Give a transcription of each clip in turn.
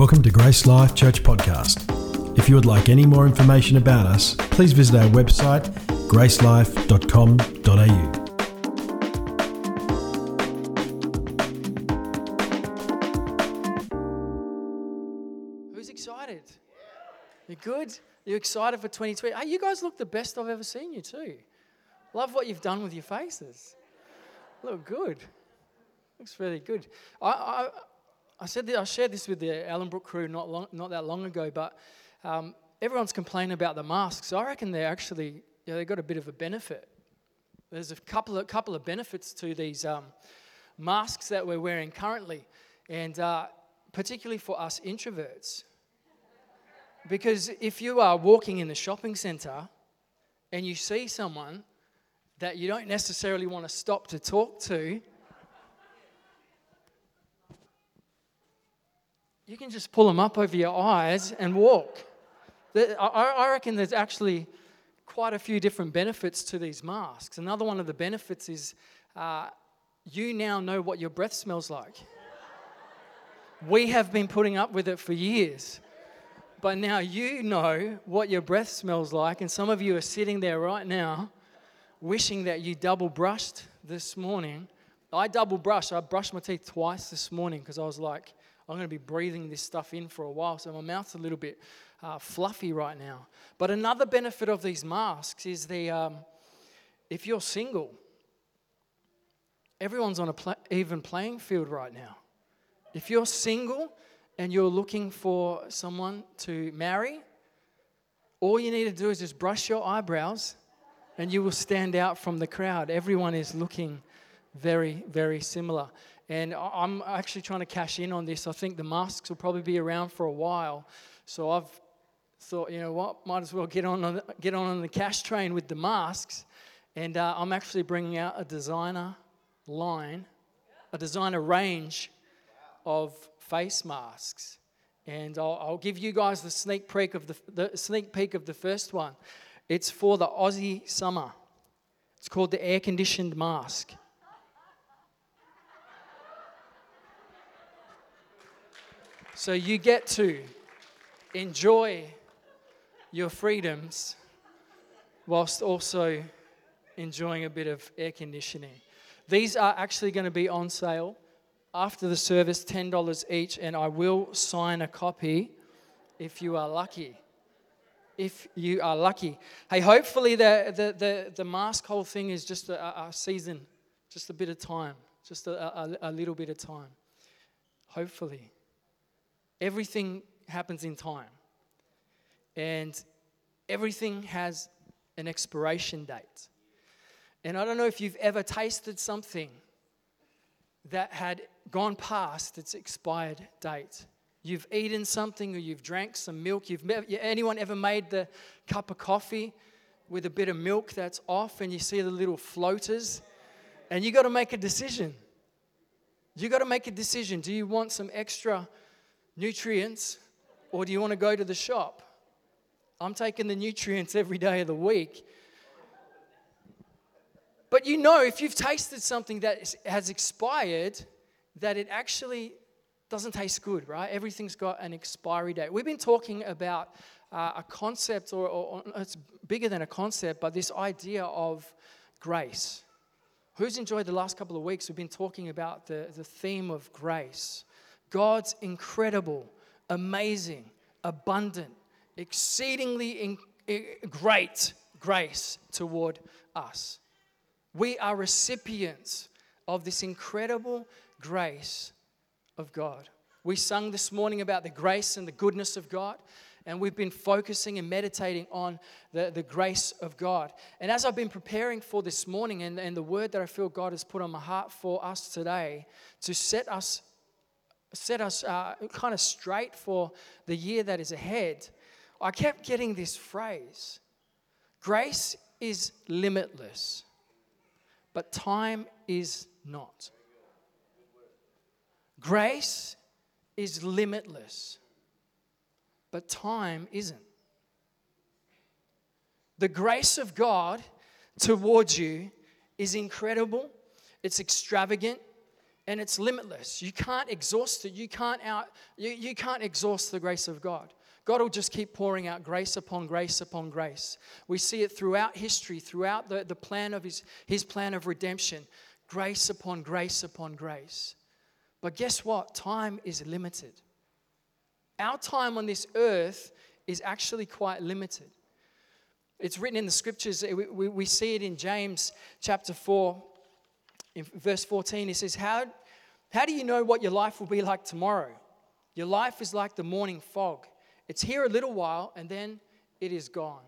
Welcome to Grace Life Church Podcast. If you would like any more information about us, please visit our website gracelife.com.au. Who's excited? You good? You excited for 2020? Hey, you guys look the best I've ever seen you too. Love what you've done with your faces. Look good. Looks really good. I, I, I said that I shared this with the Ellenbrook crew not long, not that long ago, but um, everyone's complaining about the masks. I reckon they're actually yeah, they got a bit of a benefit. There's a couple of couple of benefits to these um, masks that we're wearing currently, and uh, particularly for us introverts. Because if you are walking in the shopping centre and you see someone that you don't necessarily want to stop to talk to, you can just pull them up over your eyes and walk. I reckon there's actually quite a few different benefits to these masks. Another one of the benefits is uh, you now know what your breath smells like. We have been putting up with it for years. But now you know what your breath smells like, and some of you are sitting there right now wishing that you double brushed this morning. I double brushed. I brushed my teeth twice this morning because I was like, I'm going to be breathing this stuff in for a while, so my mouth's a little bit uh, fluffy right now. But another benefit of these masks is the um, if you're single, everyone's on a pl- even playing field right now. If you're single, and you're looking for someone to marry, all you need to do is just brush your eyebrows and you will stand out from the crowd. Everyone is looking very, very similar. And I'm actually trying to cash in on this. I think the masks will probably be around for a while. So I've thought, you know what, might as well get on, on get on the cash train with the masks. And uh, I'm actually bringing out a designer line, a designer range of face masks. And I'll, I'll, give you guys the sneak peek of the, the sneak peek of the first one. It's for the Aussie summer. It's called the air conditioned mask. So you get to enjoy your freedoms whilst also enjoying a bit of air conditioning. These are actually going to be on sale after the service, $10 each, and I will sign a copy if you are lucky. If you are lucky. Hey, hopefully the, the, the, the mask whole thing is just a, a season, just a bit of time, just a, a, a little bit of time. Hopefully. Everything happens in time. And everything has an expiration date. And I don't know if you've ever tasted something that had gone past its expired date. You've eaten something or you've drank some milk. You've anyone ever made the cup of coffee with a bit of milk that's off and you see the little floaters and you got to make a decision. You got to make a decision. Do you want some extra nutrients or do you want to go to the shop? I'm taking the nutrients every day of the week but you know, if you've tasted something that has expired, that it actually doesn't taste good, right? Everything's got an expiry date. We've been talking about uh, a concept, or, or, it's bigger than a concept, but this idea of grace. Who's enjoyed the last couple of weeks? We've been talking about the, the theme of grace. God's incredible, amazing, abundant, exceedingly in, in, great grace toward us. We are recipients of this incredible grace of God. We sung this morning about the grace and the goodness of God, and we've been focusing and meditating on the, the grace of God. And as I've been preparing for this morning and, and the word that I feel God has put on my heart for us today to set us set us uh, kind of straight for the year that is ahead, I kept getting this phrase grace is limitless but time is not. Grace is limitless, but time isn't. The grace of God towards you is incredible, it's extravagant, and it's limitless. You can't exhaust it. You can't out you, you can't exhaust the grace of God. God will just keep pouring out grace upon grace upon grace. We see it throughout history, throughout the, the plan of his, his plan of redemption. Grace upon grace upon grace. But guess what? Time is limited. Our time on this earth is actually quite limited. It's written in the scriptures, we, we, we see it in James chapter 4, in verse 14. He says, how, how do you know what your life will be like tomorrow? Your life is like the morning fog. It's here a little while and then it is gone.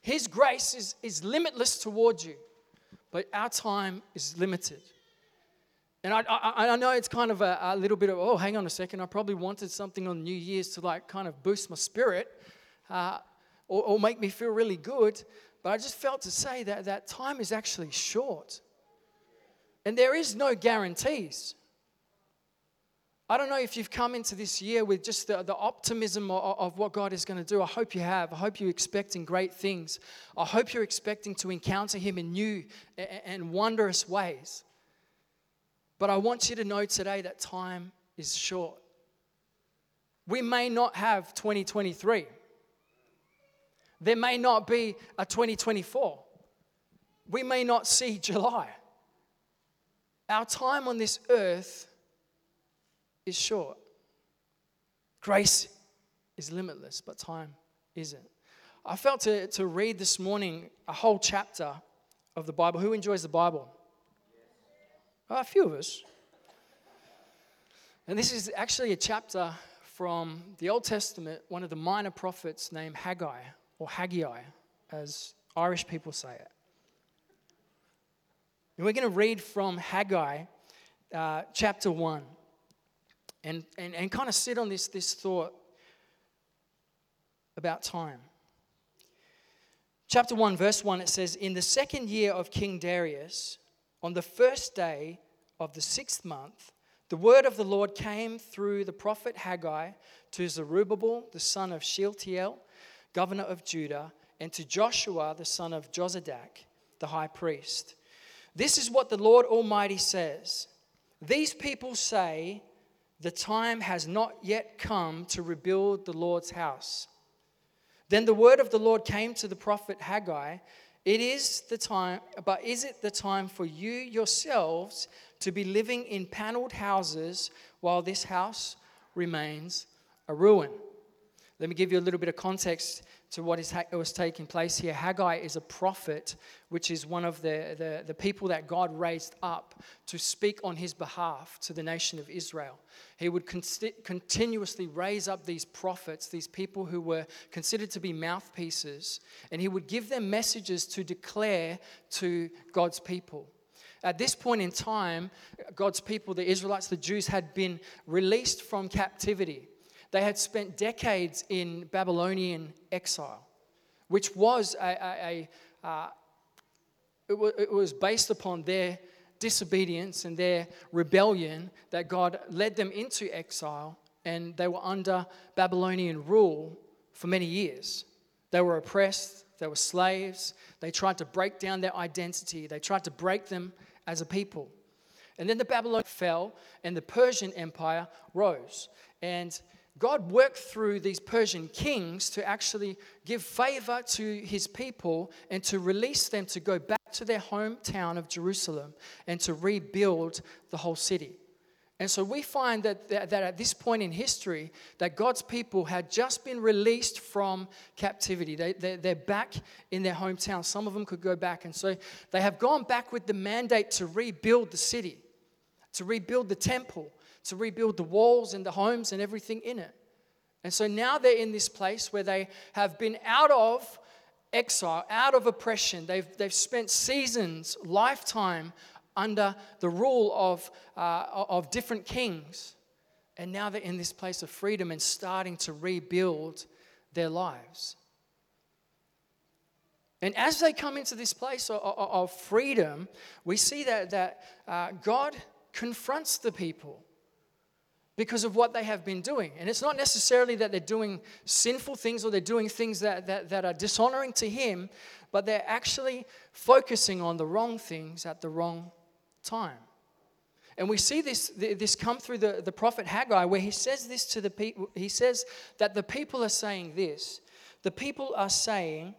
His grace is, is limitless towards you, but our time is limited. And I, I, I know it's kind of a, a, little bit of, oh, hang on a second. I probably wanted something on New Year's to like kind of boost my spirit uh, or, or make me feel really good. But I just felt to say that that time is actually short. And there is no guarantees. I don't know if you've come into this year with just the, the optimism of, of what God is going to do. I hope you have. I hope you're expecting great things. I hope you're expecting to encounter Him in new and wondrous ways. But I want you to know today that time is short. We may not have 2023. There may not be a 2024. We may not see July. Our time on this earth is short. Grace is limitless, but time isn't. I felt to, to read this morning a whole chapter of the Bible. Who enjoys the Bible? Uh, a few of us. And this is actually a chapter from the Old Testament, one of the minor prophets named Haggai, or Haggai, as Irish people say it. And we're going to read from Haggai uh, chapter 1 and, and, and kind of sit on this, this thought about time. Chapter 1, verse 1, it says, In the second year of King Darius, on the first day of the sixth month, the word of the Lord came through the prophet Haggai to Zerubbabel, the son of Shealtiel, governor of Judah, and to Joshua, the son of Jozadak, the high priest. This is what the Lord Almighty says These people say, The time has not yet come to rebuild the Lord's house. Then the word of the Lord came to the prophet Haggai it is the time, but is it the time for you yourselves to be living in paneled houses while this house remains a ruin? Let me give you a little bit of context to what is was taking place here. Haggai is a prophet, which is one of the, the, the, people that God raised up to speak on his behalf to the nation of Israel. He would con- continuously raise up these prophets, these people who were considered to be mouthpieces, and he would give them messages to declare to God's people. At this point in time, God's people, the Israelites, the Jews, had been released from captivity. They had spent decades in Babylonian exile, which was a, a, a uh, it, was, it was based upon their disobedience and their rebellion that God led them into exile, and they were under Babylonian rule for many years. They were oppressed, they were slaves, they tried to break down their identity, they tried to break them as a people. And then the Babylon fell, and the Persian Empire rose. And God worked through these Persian kings to actually give favor to his people and to release them to go back to their hometown of Jerusalem and to rebuild the whole city. And so we find that, that, that, at this point in history, that God's people had just been released from captivity. They, they, they're back in their hometown. Some of them could go back. And so they have gone back with the mandate to rebuild the city, to rebuild the temple, to rebuild the walls and the homes and everything in it. And so now they're in this place where they have been out of exile, out of oppression. They've, they've spent seasons, lifetime under the rule of, uh, of different kings. And now they're in this place of freedom and starting to rebuild their lives. And as they come into this place of, freedom, we see that, that uh, God confronts the people because of what they have been doing. And it's not necessarily that they're doing sinful things or they're doing things that, that, that are dishonoring to Him, but they're actually focusing on the wrong things at the wrong time. And we see this, this come through the, the prophet Haggai, where he says this to the people. He says that the people are saying this. The people are saying,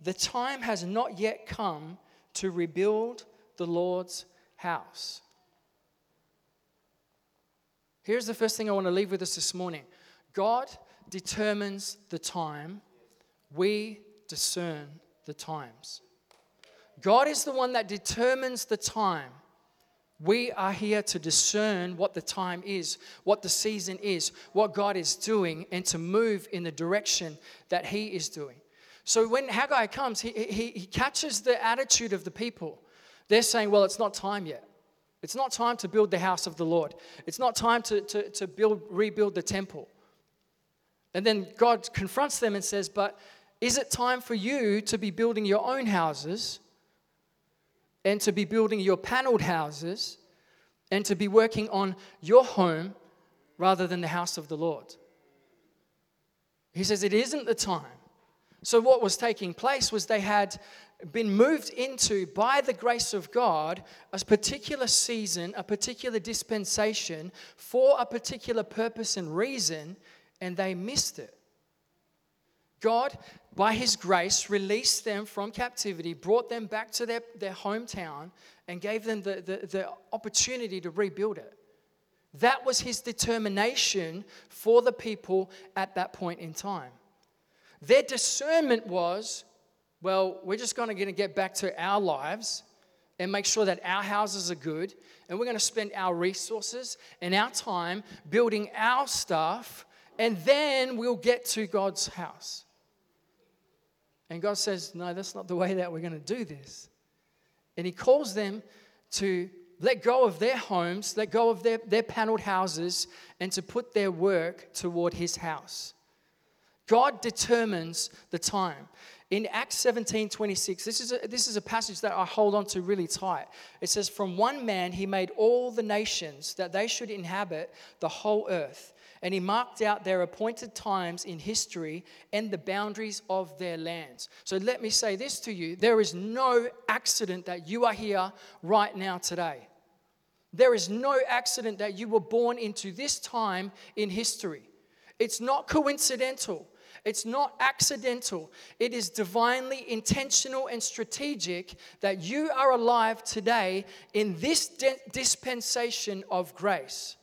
the time has not yet come to rebuild the Lord's house. Here's the first thing I want to leave with us this morning God determines the time, we discern the times. God is the one that determines the time. We are here to discern what the time is, what the season is, what God is doing, and to move in the direction that He is doing. So when Haggai comes, he, he, he catches the attitude of the people. They're saying, Well, it's not time yet. It's not time to build the house of the Lord. It's not time to, to, to build, rebuild the temple. And then God confronts them and says, But is it time for you to be building your own houses and to be building your paneled houses and to be working on your home rather than the house of the Lord. He says it isn't the time. So, what was taking place was they had been moved into, by the grace of God, a particular season, a particular dispensation for a particular purpose and reason, and they missed it. God by his grace, released them from captivity, brought them back to their, their hometown, and gave them the, the, the opportunity to rebuild it. That was his determination for the people at that point in time. Their discernment was well, we're just going to get back to our lives and make sure that our houses are good, and we're going to spend our resources and our time building our stuff, and then we'll get to God's house. And God says, No, that's not the way that we're going to do this. And He calls them to let go of their homes, let go of their, their paneled houses, and to put their work toward His house. God determines the time. In Acts 17 26, this is, a, this is a passage that I hold on to really tight. It says, From one man he made all the nations that they should inhabit the whole earth and he marked out their appointed times in history and the boundaries of their lands. So let me say this to you there is no accident that you are here right now today. There is no accident that you were born into this time in history. It's not coincidental. It's not accidental. It is divinely intentional and strategic that you are alive today in this dispensation of grace.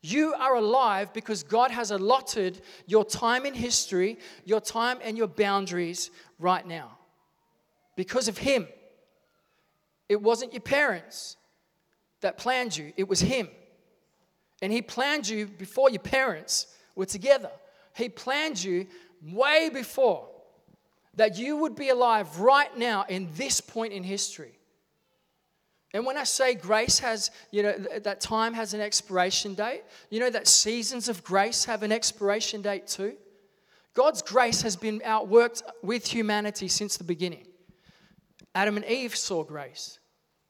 You are alive because God has allotted your time in history, your time and your boundaries right now. Because of Him. It wasn't your parents that planned you, it was Him. And He planned you before your parents were together. He planned you way before that you would be alive right now in this point in history. And when I say grace has, you know, that time has an expiration date, you know that seasons of grace have an expiration date too? God's grace has been outworked with humanity since the beginning. Adam and Eve saw grace,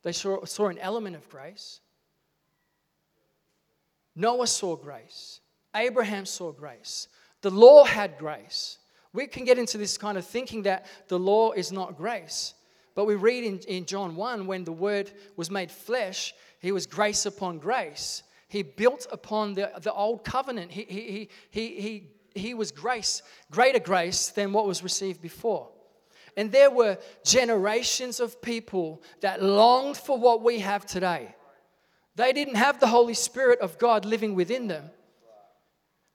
they saw, saw an element of grace. Noah saw grace, Abraham saw grace, the law had grace. We can get into this kind of thinking that the law is not grace. But we read in, in John 1 when the Word was made flesh, He was grace upon grace. He built upon the, the old covenant. He, he, he, he, he was grace, greater grace than what was received before. And there were generations of people that longed for what we have today. They didn't have the Holy Spirit of God living within them.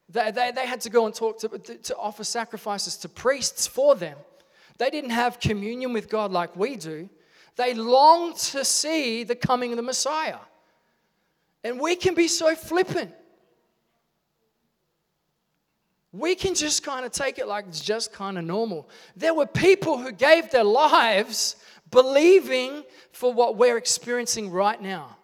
They, they, they had to go and talk to, to, offer sacrifices to priests for them. They didn't have communion with God like we do. They longed to see the coming of the Messiah. And we can be so flippant. We can just kind of take it like it's just kind of normal. There were people who gave their lives believing for what we're experiencing right now.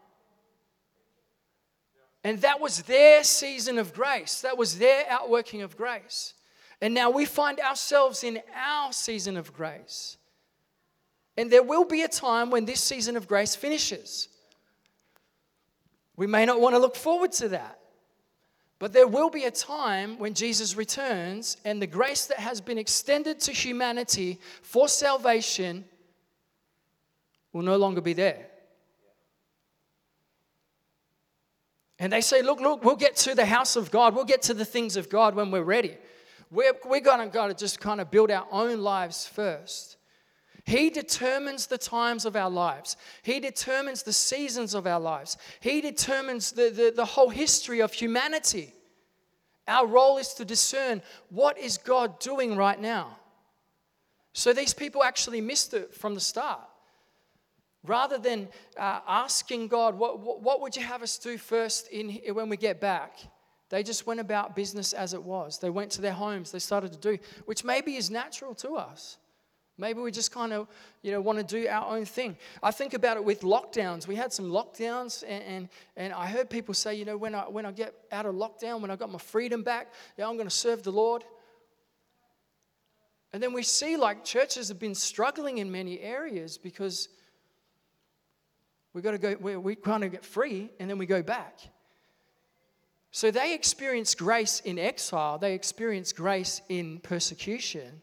And that was their season of grace. That was their outworking of grace. And now we find ourselves in our season of grace. And there will be a time when this season of grace finishes. We may not want to look forward to that. But there will be a time when Jesus returns and the grace that has been extended to humanity for salvation will no longer be there. And they say, Look, look, we'll get to the house of God, we'll get to the things of God when we're ready. We're, we're going to just kind of build our own lives first. He determines the times of our lives. He determines the seasons of our lives. He determines the, the, the, whole history of humanity. Our role is to discern what is God doing right now. So these people actually missed it from the start. Rather than uh, asking God, what, what, what, would you have us do first in, when we get back? They just went about business as it was. They went to their homes, they started to do, which maybe is natural to us. Maybe we just kind of, you know, want to do our own thing. I think about it with lockdowns. We had some lockdowns, and, and, and I heard people say, you know, when I, when I get out of lockdown, when I got my freedom back, yeah, I'm going to serve the Lord. And then we see like churches have been struggling in many areas because we got to go, we, we kind of get free, and then we go back. So they experience grace in exile, they experience grace in persecution.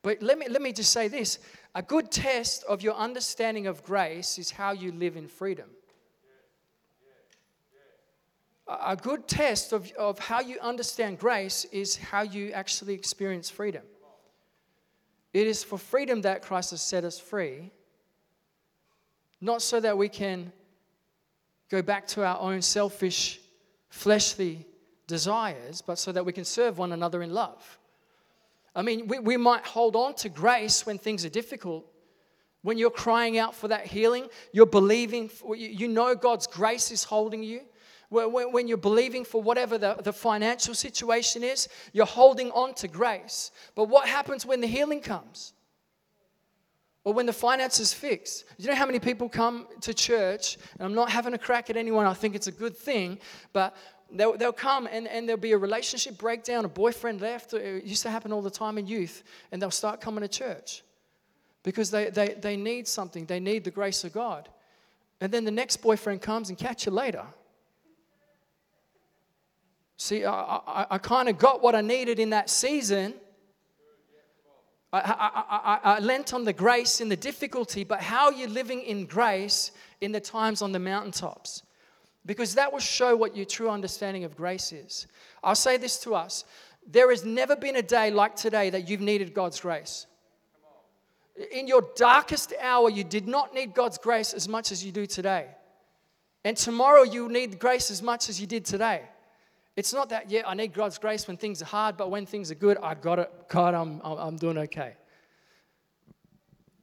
But let me, let me just say this a good test of your understanding of grace is how you live in freedom. A good test of, of how you understand grace is how you actually experience freedom. It is for freedom that Christ has set us free, not so that we can go back to our own selfish, fleshly desires, but so that we can serve one another in love. I mean, we, we might hold on to grace when things are difficult. When you're crying out for that healing, you're believing, you know God's grace is holding you. When you're believing for whatever the, the financial situation is, you're holding on to grace. But what happens when the healing comes? Or when the finances fix? You know how many people come to church, and I'm not having a crack at anyone, I think it's a good thing, but They'll, they'll come and, and there'll be a relationship breakdown, a boyfriend left. It used to happen all the time in youth, and they'll start coming to church because they, they, they need something. They need the grace of God. And then the next boyfriend comes and catch you later. See, I, I, I kind of got what I needed in that season. I, I, I, I lent on the grace in the difficulty, but how are you living in grace in the times on the mountaintops? because that will show what your true understanding of grace is. I'll say this to us there has never been a day like today that you've needed God's grace. In your darkest hour, you did not need God's grace as much as you do today. And tomorrow, you'll need grace as much as you did today. It's not that, yeah, I need God's grace when things are hard, but when things are good, I got it. God, I'm, I'm doing okay.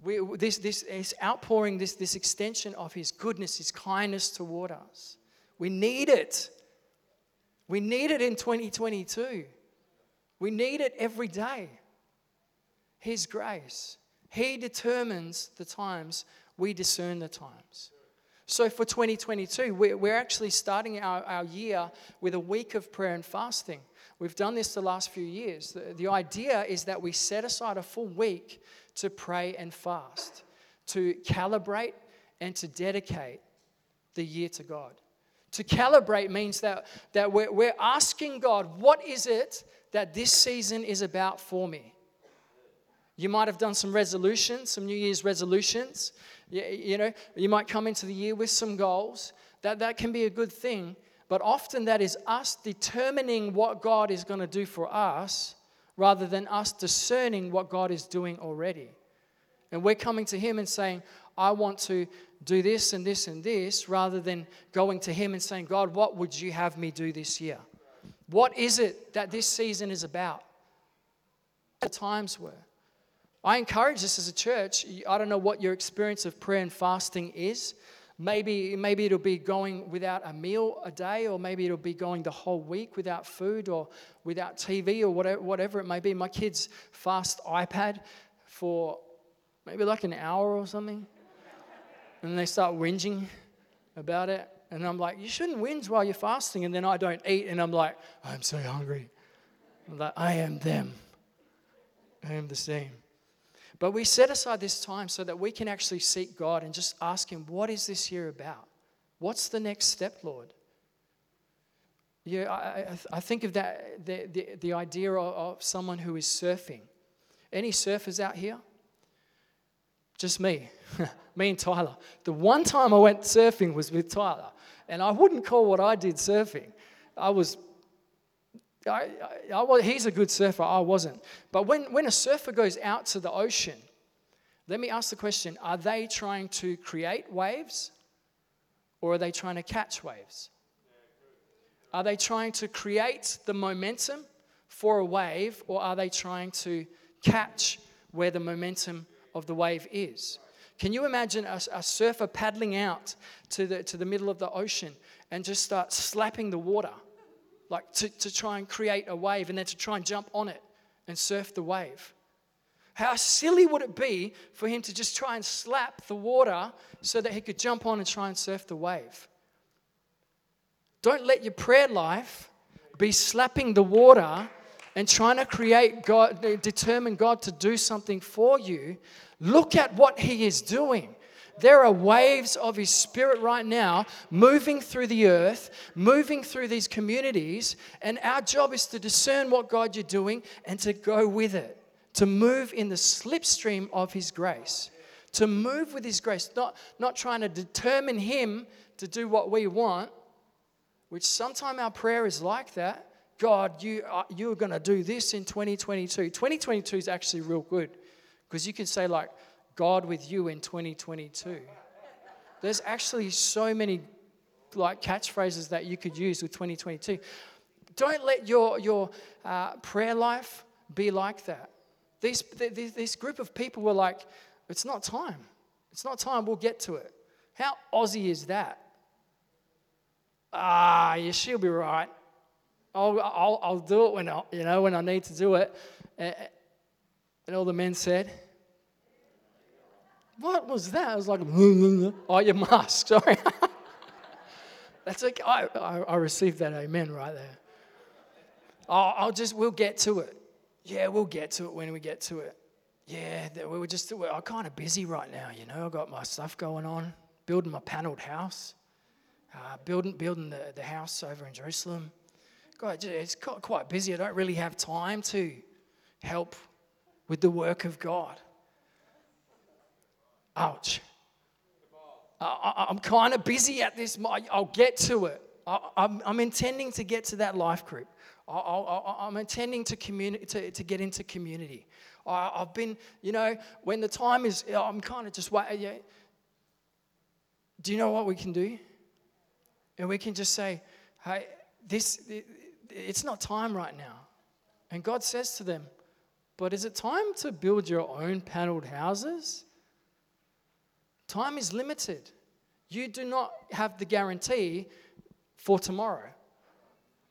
We, this, this is outpouring this, this extension of His goodness, His kindness toward us. We need it. We need it in 2022. We need it every day. His grace. He determines the times, we discern the times. So for 2022, we're actually starting our, our year with a week of prayer and fasting. We've done this the last few years. The, the idea is that we set aside a full week to pray and fast, to calibrate and to dedicate the year to God. To calibrate means that, that we're, we're asking God, what is it that this season is about for me? You might have done some resolutions, some New Year's resolutions. You, you know, you might come into the year with some goals. That, that can be a good thing. But often that is us determining what God is going to do for us rather than us discerning what God is doing already. And we're coming to Him and saying, I want to do this and this and this rather than going to Him and saying, God, what would you have me do this year? What is it that this season is about? The times were. I encourage this as a church. I don't know what your experience of prayer and fasting is. Maybe, maybe it'll be going without a meal a day, or maybe it'll be going the whole week without food or without TV or whatever, whatever it may be. My kids fast iPad for maybe like an hour or something and they start whinging about it. And I'm like, you shouldn't whinge while you're fasting. And then I don't eat, and I'm like, I'm so hungry. I'm like, I am them. I am the same. But we set aside this time so that we can actually seek God and just ask Him, what is this year about? What's the next step, Lord? Yeah, I, I think of that the, the, the idea of, of someone who is surfing. Any surfers out here? Just me. me and Tyler. The one time I went surfing was with Tyler. And I wouldn't call what I did surfing. I was, I, I, I was he's a good surfer, I wasn't. But when, when a surfer goes out to the ocean, let me ask the question are they trying to create waves or are they trying to catch waves? Are they trying to create the momentum for a wave or are they trying to catch where the momentum of the wave is? Can you imagine a, a, surfer paddling out to the, to the middle of the ocean and just start slapping the water, like to, to try and create a wave and then to try and jump on it and surf the wave? How silly would it be for him to just try and slap the water so that he could jump on and try and surf the wave? Don't let your prayer life be slapping the water and trying to create God, determine God to do something for you. Look at what He is doing. There are waves of His Spirit right now moving through the earth, moving through these communities, and our job is to discern what God you're doing and to go with it, to move in the slipstream of His grace, to move with His grace, not, not trying to determine Him to do what we want, which sometimes our prayer is like that. God, you are, you're going to do this in 2022. 2022 is actually real good because you can say, like, God with you in 2022. There's actually so many like catchphrases that you could use with 2022. Don't let your, your uh, prayer life be like that. These, this, this group of people were like, it's not time. It's not time. We'll get to it. How Aussie is that? Ah, yeah, she'll be right. I'll, I'll, I'll do it when I, you know, when I need to do it. And all the men said, What was that? I was like, Oh, your mask, sorry. That's okay. I, I, I, received that amen right there. Oh, I'll just, we'll get to it. Yeah, we'll get to it when we get to it. Yeah, we were just, I'm kind of busy right now, you know. I've got my stuff going on, building my paneled house, uh, building, building the, the house over in Jerusalem. God, it's quite busy. I don't really have time to help with the work of God. Ouch. I, am kind of busy at this. I'll get to it. I, am intending to get to that life group. I, am intending to, communi- to, to get into community. I, have been, you know, when the time is, I'm kind of just waiting. Do you know what we can do? And we can just say, hey, this, it's not time right now. And God says to them, But is it time to build your own paneled houses? Time is limited. You do not have the guarantee for tomorrow.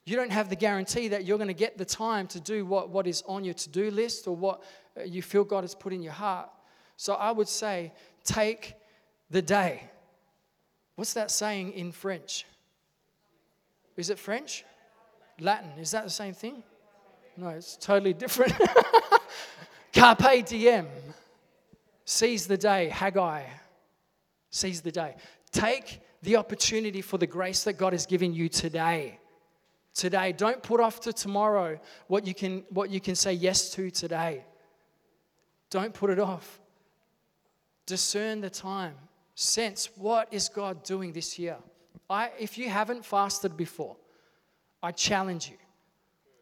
You don't have the guarantee that you're going to get the time to do what, what is on your to do list or what uh, you feel God has put in your heart. So I would say, take the day. What's that saying in French? Is it French? Latin. Is that the same thing? No, it's totally different. Carpe diem. Seize the day. Haggai. Seize the day. Take the opportunity for the grace that God has given you today. Today. Don't put off to tomorrow what you can, what you can say yes to today. Don't put it off. Discern the time. Sense what is God doing this year. I, if you haven't fasted before, I challenge you.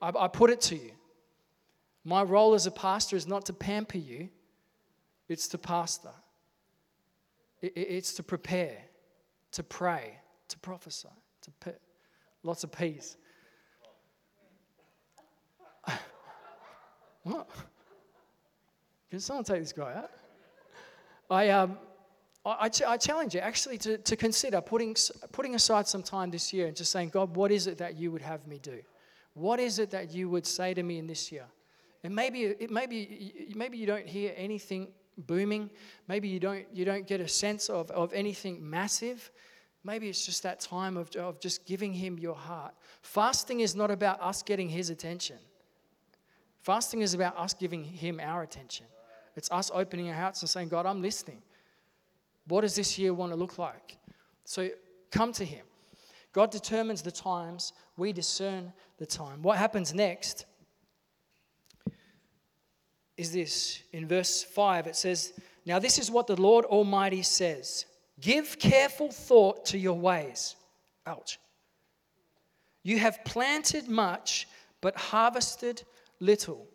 I, I put it to you. My role as a pastor is not to pamper you, it's to pastor. It, it, it's to prepare, to pray, to prophesy, to put lots of peas. what? Can someone take this guy out? I, um, I, I challenge you actually to, to consider putting, putting aside some time this year and just saying, God, what is it that you would have me do? What is it that you would say to me in this year? And maybe, it, maybe, maybe you don't hear anything booming. Maybe you don't, you don't get a sense of, of anything massive. Maybe it's just that time of, of just giving Him your heart. Fasting is not about us getting His attention, fasting is about us giving Him our attention. It's us opening our hearts and saying, God, I'm listening. What does this year want to look like? So come to Him. God determines the times, we discern the time. What happens next is this. In verse 5, it says, Now this is what the Lord Almighty says Give careful thought to your ways. Ouch. You have planted much, but harvested little.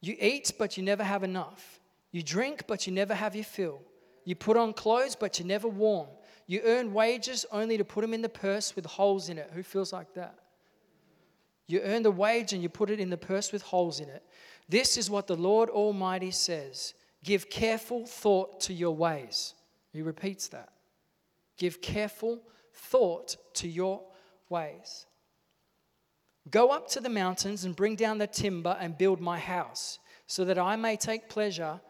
You eat, but you never have enough. You drink, but you never have your fill. You put on clothes, but you never warm. You earn wages only to put them in the purse with holes in it. Who feels like that? You earn the wage and you put it in the purse with holes in it. This is what the Lord Almighty says Give careful thought to your ways. He repeats that. Give careful thought to your ways. Go up to the mountains and bring down the timber and build my house, so that I may take pleasure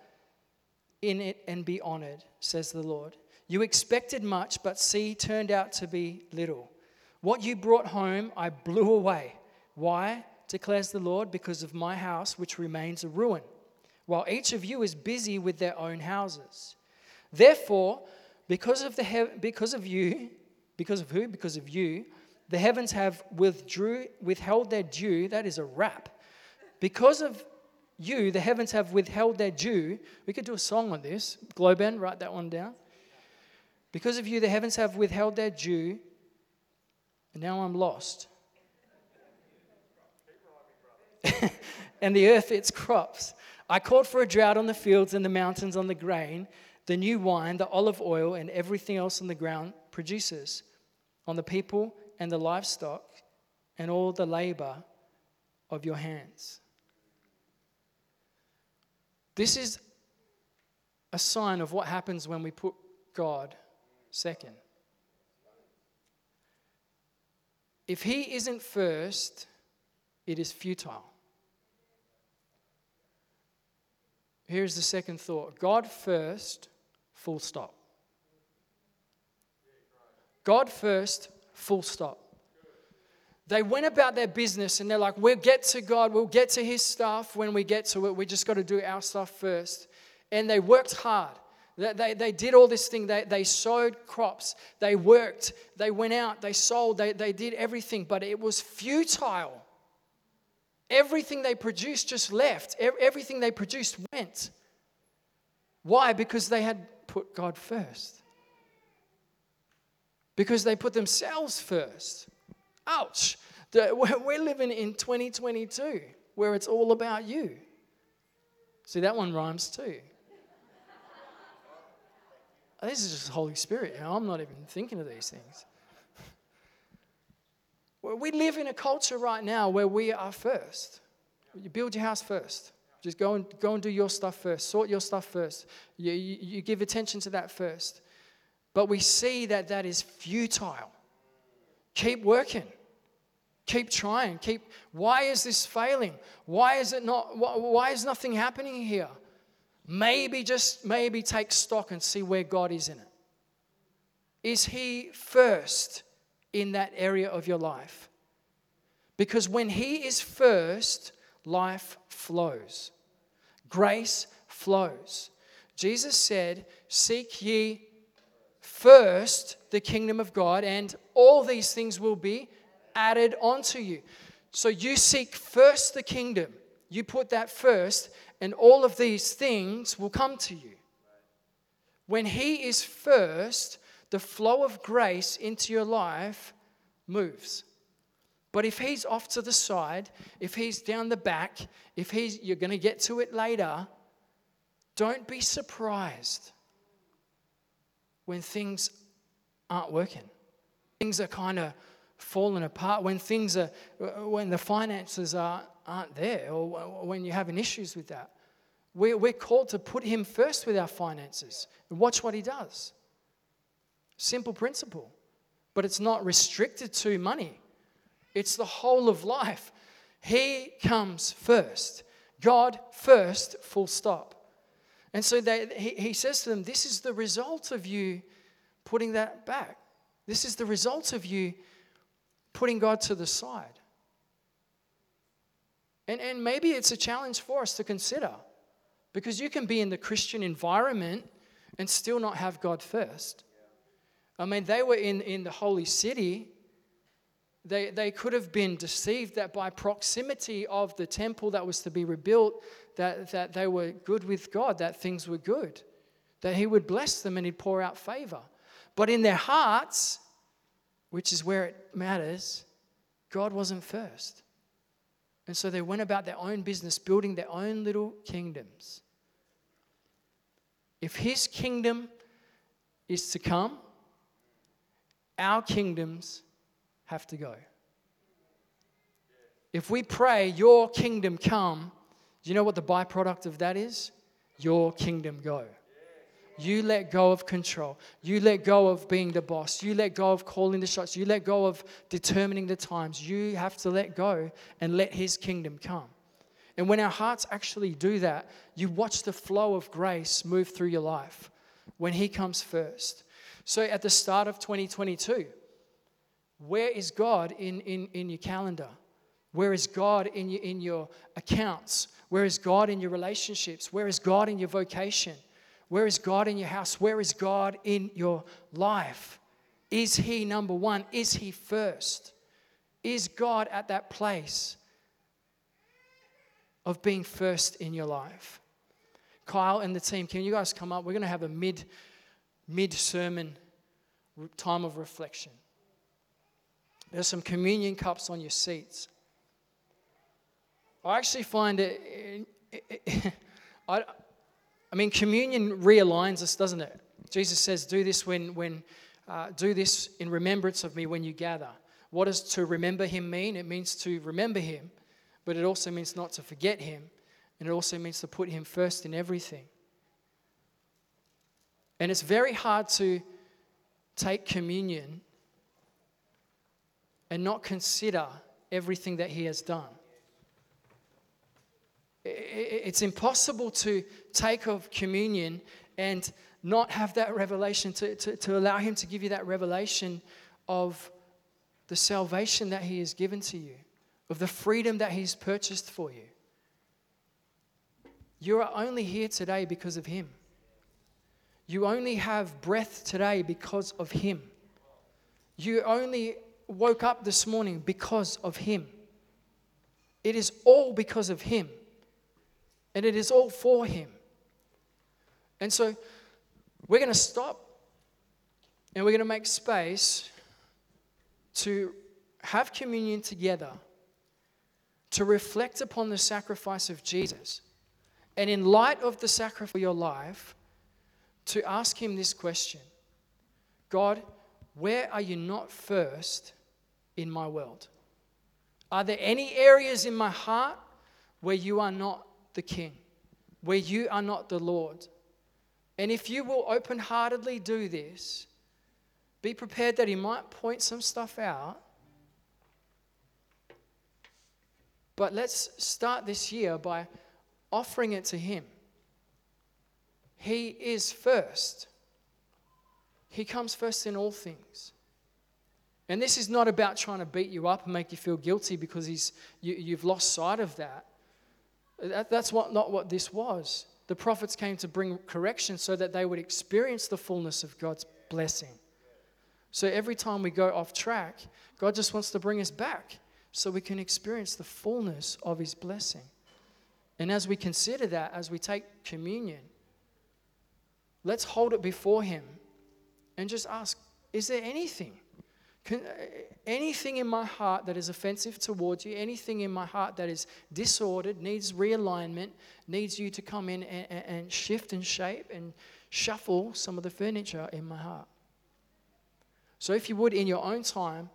in it and be honored, says the Lord. You expected much, but see, turned out to be little. What you brought home, I blew away. Why? Declares the Lord, because of my house, which remains a ruin, while each of you is busy with their own houses. Therefore, because of, the he- because of you, because of who? Because of you, the heavens have withdrew, withheld their dew. That is a wrap. Because of you, the heavens have withheld their dew. We could do a song on this. Globen, write that one down. Because of you, the heavens have withheld their dew, and now I'm lost. and the earth its crops. I called for a drought on the fields and the mountains on the grain, the new wine, the olive oil, and everything else on the ground produces, on the people and the livestock, and all the labor of your hands. This is a sign of what happens when we put God second. If He isn't first, it is futile. Here's the second thought God first, full stop. God first, full stop. They went about their business and they're like, we'll get to God, we'll get to His stuff when we get to it. We just got to do our stuff first. And they worked hard. They, they, they did all this thing. They, they sowed crops. They worked. They went out. They sold. They, they did everything. But it was futile. Everything they produced just left. Everything they produced went. Why? Because they had put God first. Because they put themselves first. Ouch. We're living in 2022 where it's all about you. See, that one rhymes too. This is just Holy Spirit. You know, I'm not even thinking of these things. We live in a culture right now where we are first. You build your house first. Just go and, go and do your stuff first. Sort your stuff first. You, you, you give attention to that first. But we see that that is futile. Keep working. Keep trying. Keep. Why is this failing? Why is it not? Why is nothing happening here? Maybe just maybe take stock and see where God is in it. Is He first in that area of your life? Because when He is first, life flows, grace flows. Jesus said, Seek ye first the kingdom of God, and all these things will be added onto you. So you seek first the kingdom, you put that first, and all of these things will come to you. When He is first, the flow of grace into your life moves. But if he's off to the side, if he's down the back, if he's you're going to get to it later, don't be surprised when things aren't working. Things are kind of falling apart, when things are when the finances are aren't there or when you're having issues with that. We're, we're called to put Him first with our finances and watch what He does. Simple principle. But it's not restricted to money, it's the whole of life. He comes first. God first, full stop. And so they, he, he says to them, This is the result of you putting that back. This is the result of you putting God to the side. And, and maybe it's a challenge for us to consider because you can be in the Christian environment and still not have God first. I mean, they were in, in the holy city. They, they could have been deceived that by proximity of the temple that was to be rebuilt, that, that they were good with God, that things were good, that He would bless them and He'd pour out favor. But in their hearts, which is where it matters, God wasn't first. And so they went about their own business, building their own little kingdoms. If his kingdom is to come, our kingdoms have to go. If we pray, Your kingdom come, do you know what the byproduct of that is? Your kingdom go. You let go of control. You let go of being the boss. You let go of calling the shots. You let go of determining the times. You have to let go and let His kingdom come. And when our hearts actually do that, you watch the flow of grace move through your life when He comes first. So at the start of 2022, where is God in, in, in your calendar? Where is God in your, in your accounts? Where is God in your relationships? Where is God in your vocation? Where is God in your house? Where is God in your life? Is He number one? Is He first? Is God at that place of being first in your life? Kyle and the team, can you guys come up? We're going to have a mid mid sermon time of reflection. There's some communion cups on your seats. I actually find it, I, I mean, communion realigns us, doesn't it? Jesus says, "Do this when, when uh, do this in remembrance of me when you gather." What does to remember Him mean? It means to remember Him, but it also means not to forget Him, and it also means to put Him first in everything. And it's very hard to take communion and not consider everything that He has done. It's impossible to take of communion and not have that revelation, to, to, to allow Him to give you that revelation of the salvation that He has given to you, of the freedom that He's purchased for you. You are only here today because of Him. You only have breath today because of Him. You only woke up this morning because of Him. It is all because of Him. And it is all for Him. And so we're going to stop and we're going to make space to have communion together, to reflect upon the sacrifice of Jesus. And in light of the sacrifice of your life, to ask Him this question God, where are you not first in my world? Are there any areas in my heart where you are not the King, where you are not the Lord. And if you will open heartedly do this, be prepared that He might point some stuff out. But let's start this year by offering it to Him. He is first, He comes first in all things. And this is not about trying to beat you up and make you feel guilty because he's, you, you've lost sight of that. That, that's what, not what this was. The prophets came to bring correction so that they would experience the fullness of God's blessing. So every time we go off track, God just wants to bring us back so we can experience the fullness of His blessing. And as we consider that, as we take communion, let's hold it before Him and just ask Is there anything can, uh, anything in my heart that is offensive towards you, anything in my heart that is disordered, needs realignment, needs you to come in and, and shift and shape and shuffle some of the furniture in my heart. So, if you would, in your own time,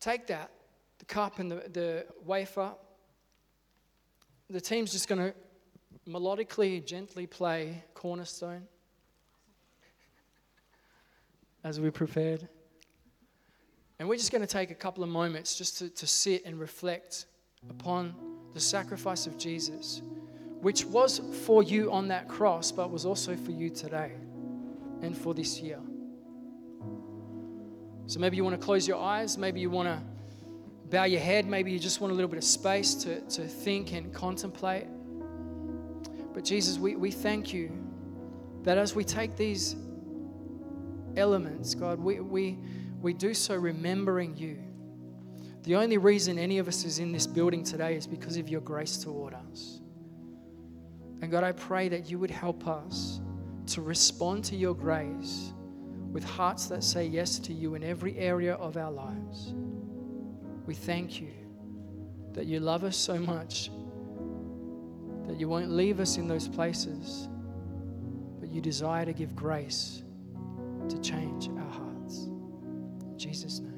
take that, the cup and the, the wafer. The team's just going to melodically, gently play Cornerstone as we prepared. And we're just going to take a couple of moments just to, to sit and reflect upon the sacrifice of Jesus, which was for you on that cross, but was also for you today and for this year. So maybe you want to close your eyes, maybe you want to bow your head, maybe you just want a little bit of space to, to think and contemplate. But Jesus, we, we thank you that as we take these elements, God, we, we, we do so remembering you. The only reason any of us is in this building today is because of your grace toward us. And God, I pray that you would help us to respond to your grace with hearts that say yes to you in every area of our lives. We thank you that you love us so much that you won't leave us in those places, but you desire to give grace to change our hearts. In Jesus' name.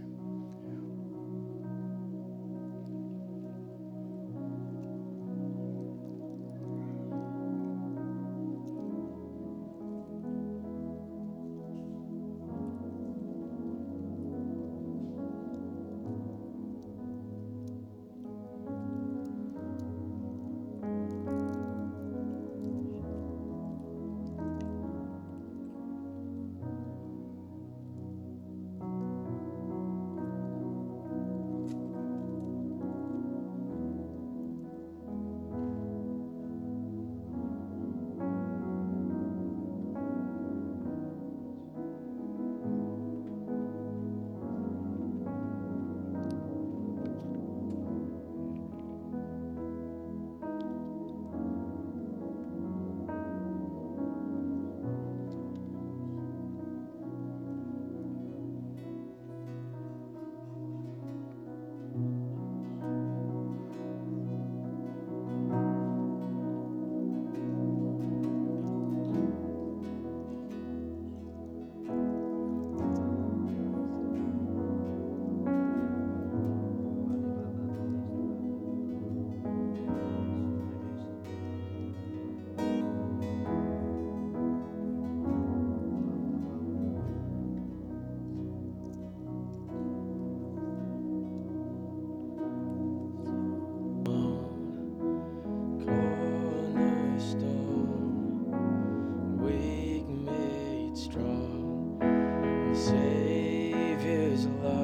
Strong. The Savior's love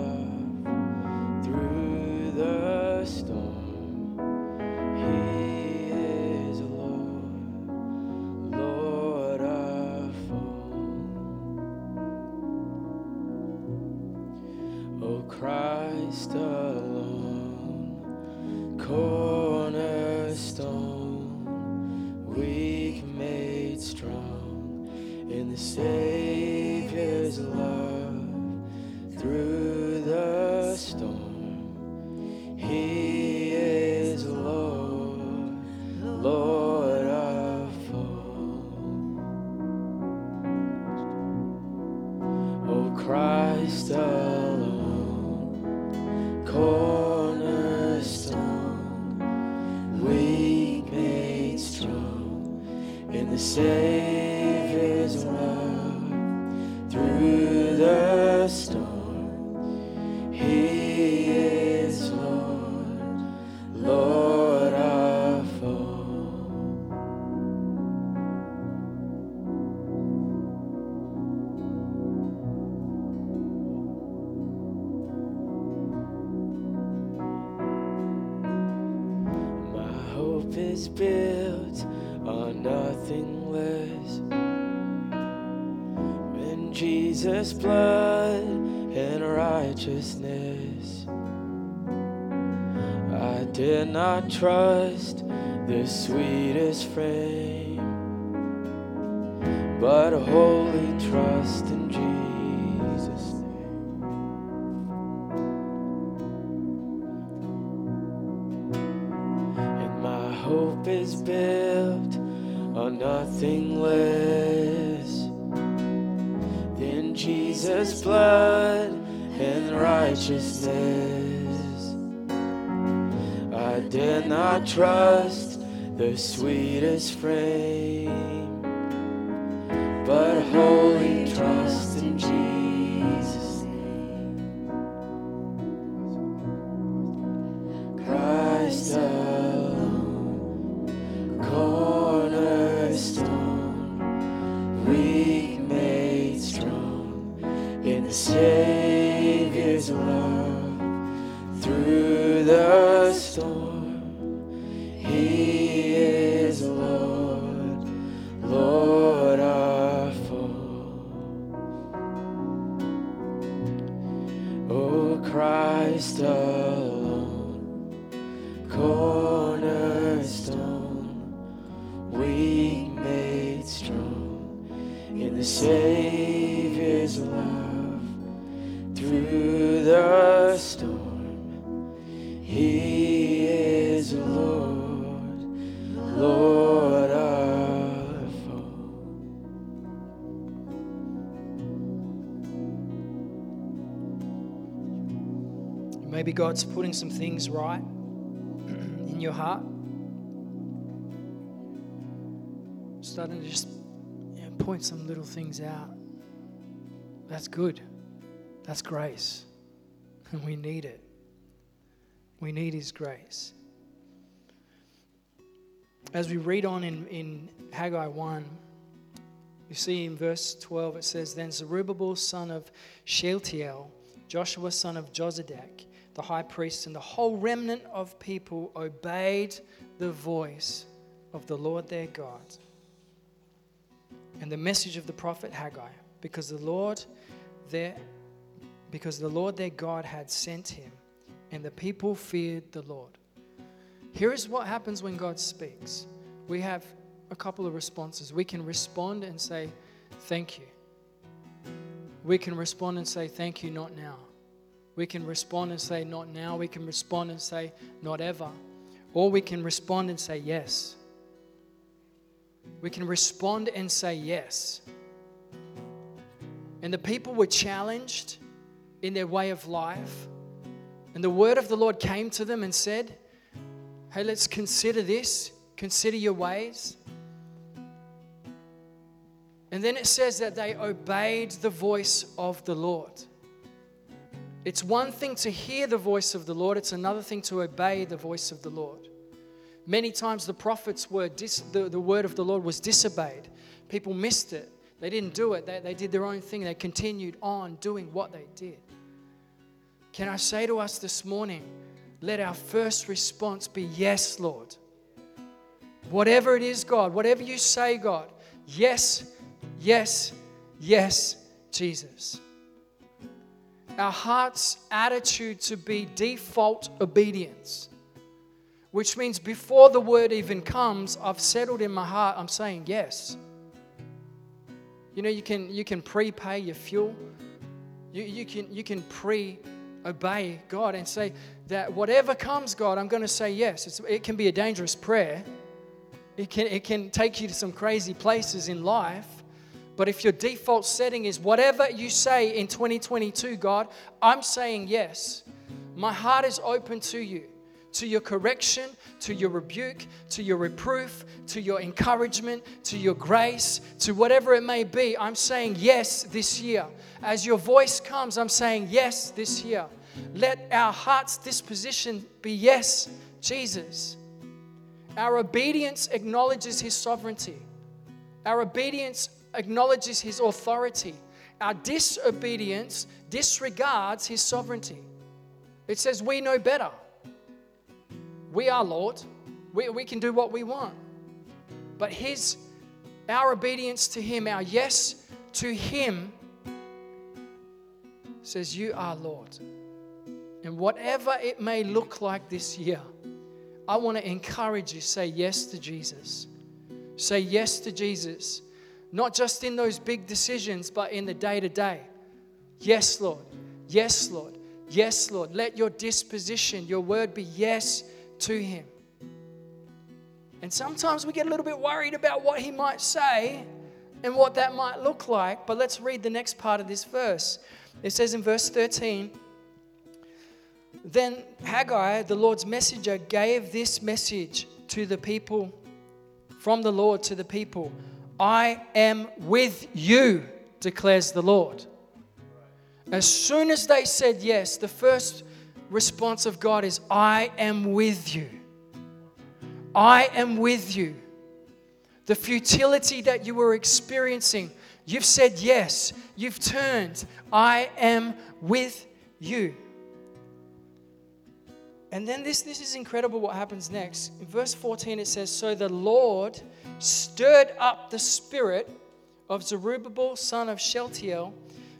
Jesus' blood and righteousness. I did not trust the sweetest frame, but wholly trust in Jesus' name. And my hope is built on nothing less blood and righteousness. I did not trust the sweetest frame, but wholly trust the storm. He is Lord, Lord of all. Maybe God's putting some things right in your heart. Starting to just you know, point some little things out. That's good. That's grace. And we need it. We need His grace. As we read on in, in Haggai 1, you see in verse 12 it says, Then Zerubbabel, son of Shealtiel, Joshua, son of Jozadak, the high priest, and the whole remnant of people obeyed the voice of the Lord their God and the message of the prophet Haggai, because the Lord their because the Lord their God had sent him, and the people feared the Lord. Here is what happens when God speaks. We have a couple of responses. We can respond and say, Thank you. We can respond and say, Thank you, not now. We can respond and say, Not now. We can respond and say, Not ever. Or we can respond and say, Yes. We can respond and say, Yes. And the people were challenged in their way of life. And the word of the Lord came to them and said, Hey, let's consider this, consider your ways. And then it says that they obeyed the voice of the Lord. It's one thing to hear the voice of the Lord, it's another thing to obey the voice of the Lord. Many times the prophets were, dis- the, the word of the Lord was disobeyed. People missed it. They didn't do it. They, they did their own thing. They continued on doing what they did. Can I say to us this morning, let our first response be, Yes, Lord. Whatever it is, God, whatever you say, God, yes, yes, yes, Jesus. Our heart's attitude to be default obedience, which means before the word even comes, I've settled in my heart, I'm saying yes. You know, you can, you can prepay your fuel, you, you can, you can pre obey God and say that whatever comes, God, I'm going to say yes. It's, it can be a dangerous prayer. It can, it can take you to some crazy places in life. But if your default setting is whatever you say in 2022, God, I'm saying yes. My heart is open to you, to your correction, to your rebuke, to your reproof, to your encouragement, to your grace, to whatever it may be. I'm saying yes this year. As your voice comes, I'm saying yes this year. Let our heart's disposition be yes, Jesus. Our obedience acknowledges His sovereignty. Our obedience acknowledges His authority. Our disobedience disregards His sovereignty. It says, We know better. We are Lord. We, we can do what we want. But His, our obedience to Him, our yes to Him, says, You are Lord. And whatever it may look like this year, I want to encourage you say yes to Jesus. Say yes to Jesus, not just in those big decisions, but in the day to day. Yes, Lord. Yes, Lord. Yes, Lord. Let your disposition, your word be yes to Him. And sometimes we get a little bit worried about what He might say and what that might look like. But let's read the next part of this verse. It says in verse 13, then Haggai, the Lord's messenger, gave this message to the people, from the Lord to the people I am with you, declares the Lord. As soon as they said yes, the first response of God is, I am with you. I am with you. The futility that you were experiencing, you've said yes, you've turned. I am with you. And then this, this is incredible what happens next. In verse 14, it says, So the Lord stirred up the spirit of Zerubbabel, son of Shealtiel,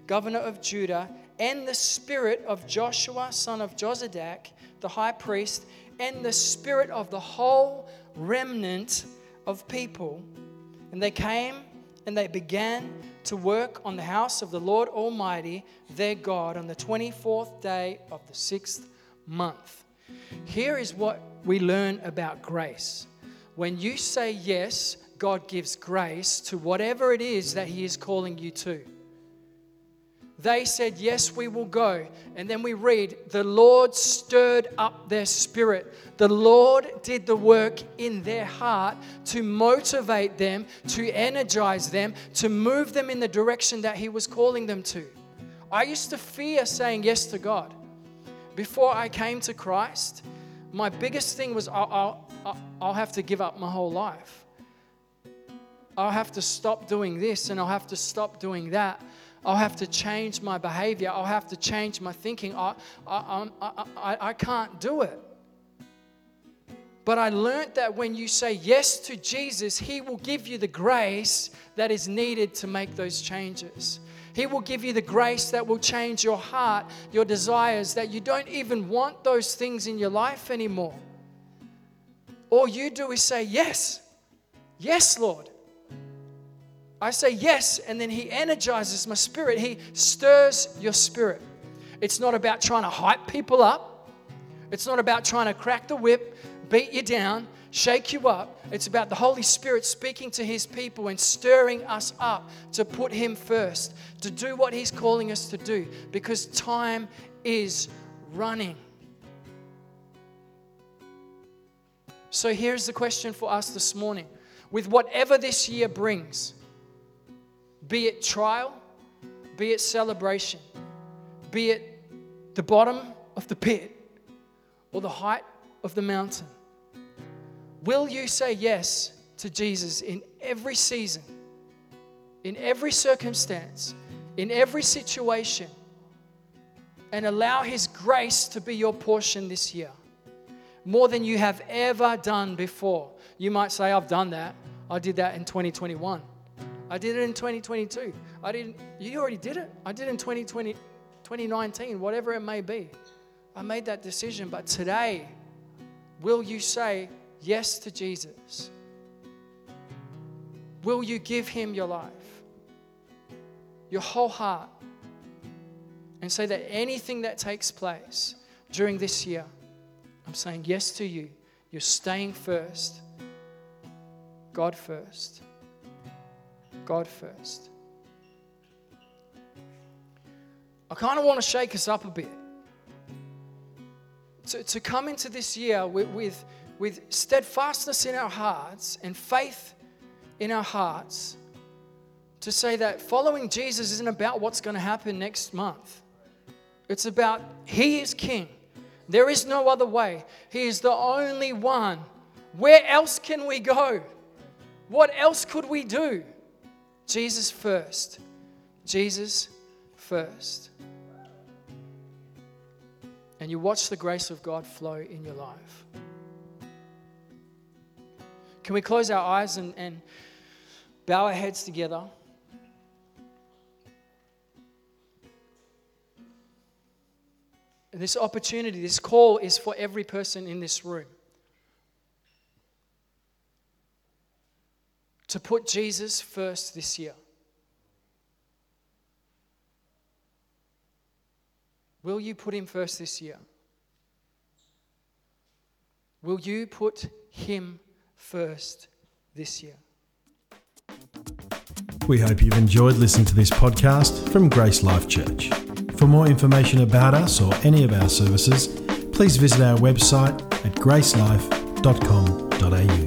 governor of Judah, and the spirit of Joshua, son of Jozadak, the high priest, and the spirit of the whole remnant of people. And they came and they began to work on the house of the Lord Almighty, their God, on the 24th day of the sixth month. Here is what we learn about grace. When you say yes, God gives grace to whatever it is that He is calling you to. They said, Yes, we will go. And then we read, The Lord stirred up their spirit. The Lord did the work in their heart to motivate them, to energize them, to move them in the direction that He was calling them to. I used to fear saying yes to God. Before I came to Christ, my biggest thing was I'll, I'll, I'll have to give up my whole life. I'll have to stop doing this and I'll have to stop doing that. I'll have to change my behavior. I'll have to change my thinking. I, I, I, I, I can't do it. But I learned that when you say yes to Jesus, He will give you the grace that is needed to make those changes. He will give you the grace that will change your heart, your desires, that you don't even want those things in your life anymore. All you do is say, Yes, yes, Lord. I say yes, and then He energizes my spirit. He stirs your spirit. It's not about trying to hype people up, it's not about trying to crack the whip, beat you down, shake you up. It's about the Holy Spirit speaking to His people and stirring us up to put Him first, to do what He's calling us to do, because time is running. So here's the question for us this morning. With whatever this year brings, be it trial, be it celebration, be it the bottom of the pit or the height of the mountain. Will you say yes to Jesus in every season, in every circumstance, in every situation, and allow His grace to be your portion this year? More than you have ever done before. You might say, I've done that. I did that in 2021. I did it in 2022. I didn't, you already did it. I did it in 2020, 2019, whatever it may be. I made that decision. But today, will you say yes to Jesus? Will you give him your life, your whole heart, and say that anything that takes place during this year, I'm saying yes to you. You're staying first, God first. God first. I kind of want to shake us up a bit. To, to come into this year with, with, with steadfastness in our hearts and faith in our hearts, to say that following Jesus isn't about what's going to happen next month. It's about He is King. There is no other way. He is the only one. Where else can we go? What else could we do? Jesus first. Jesus first. And you watch the grace of God flow in your life. Can we close our eyes and, and bow our heads together? This opportunity, this call is for every person in this room. To put Jesus first this year? Will you put him first this year? Will you put him first this year? We hope you've enjoyed listening to this podcast from Grace Life Church. For more information about us or any of our services, please visit our website at gracelife.com.au.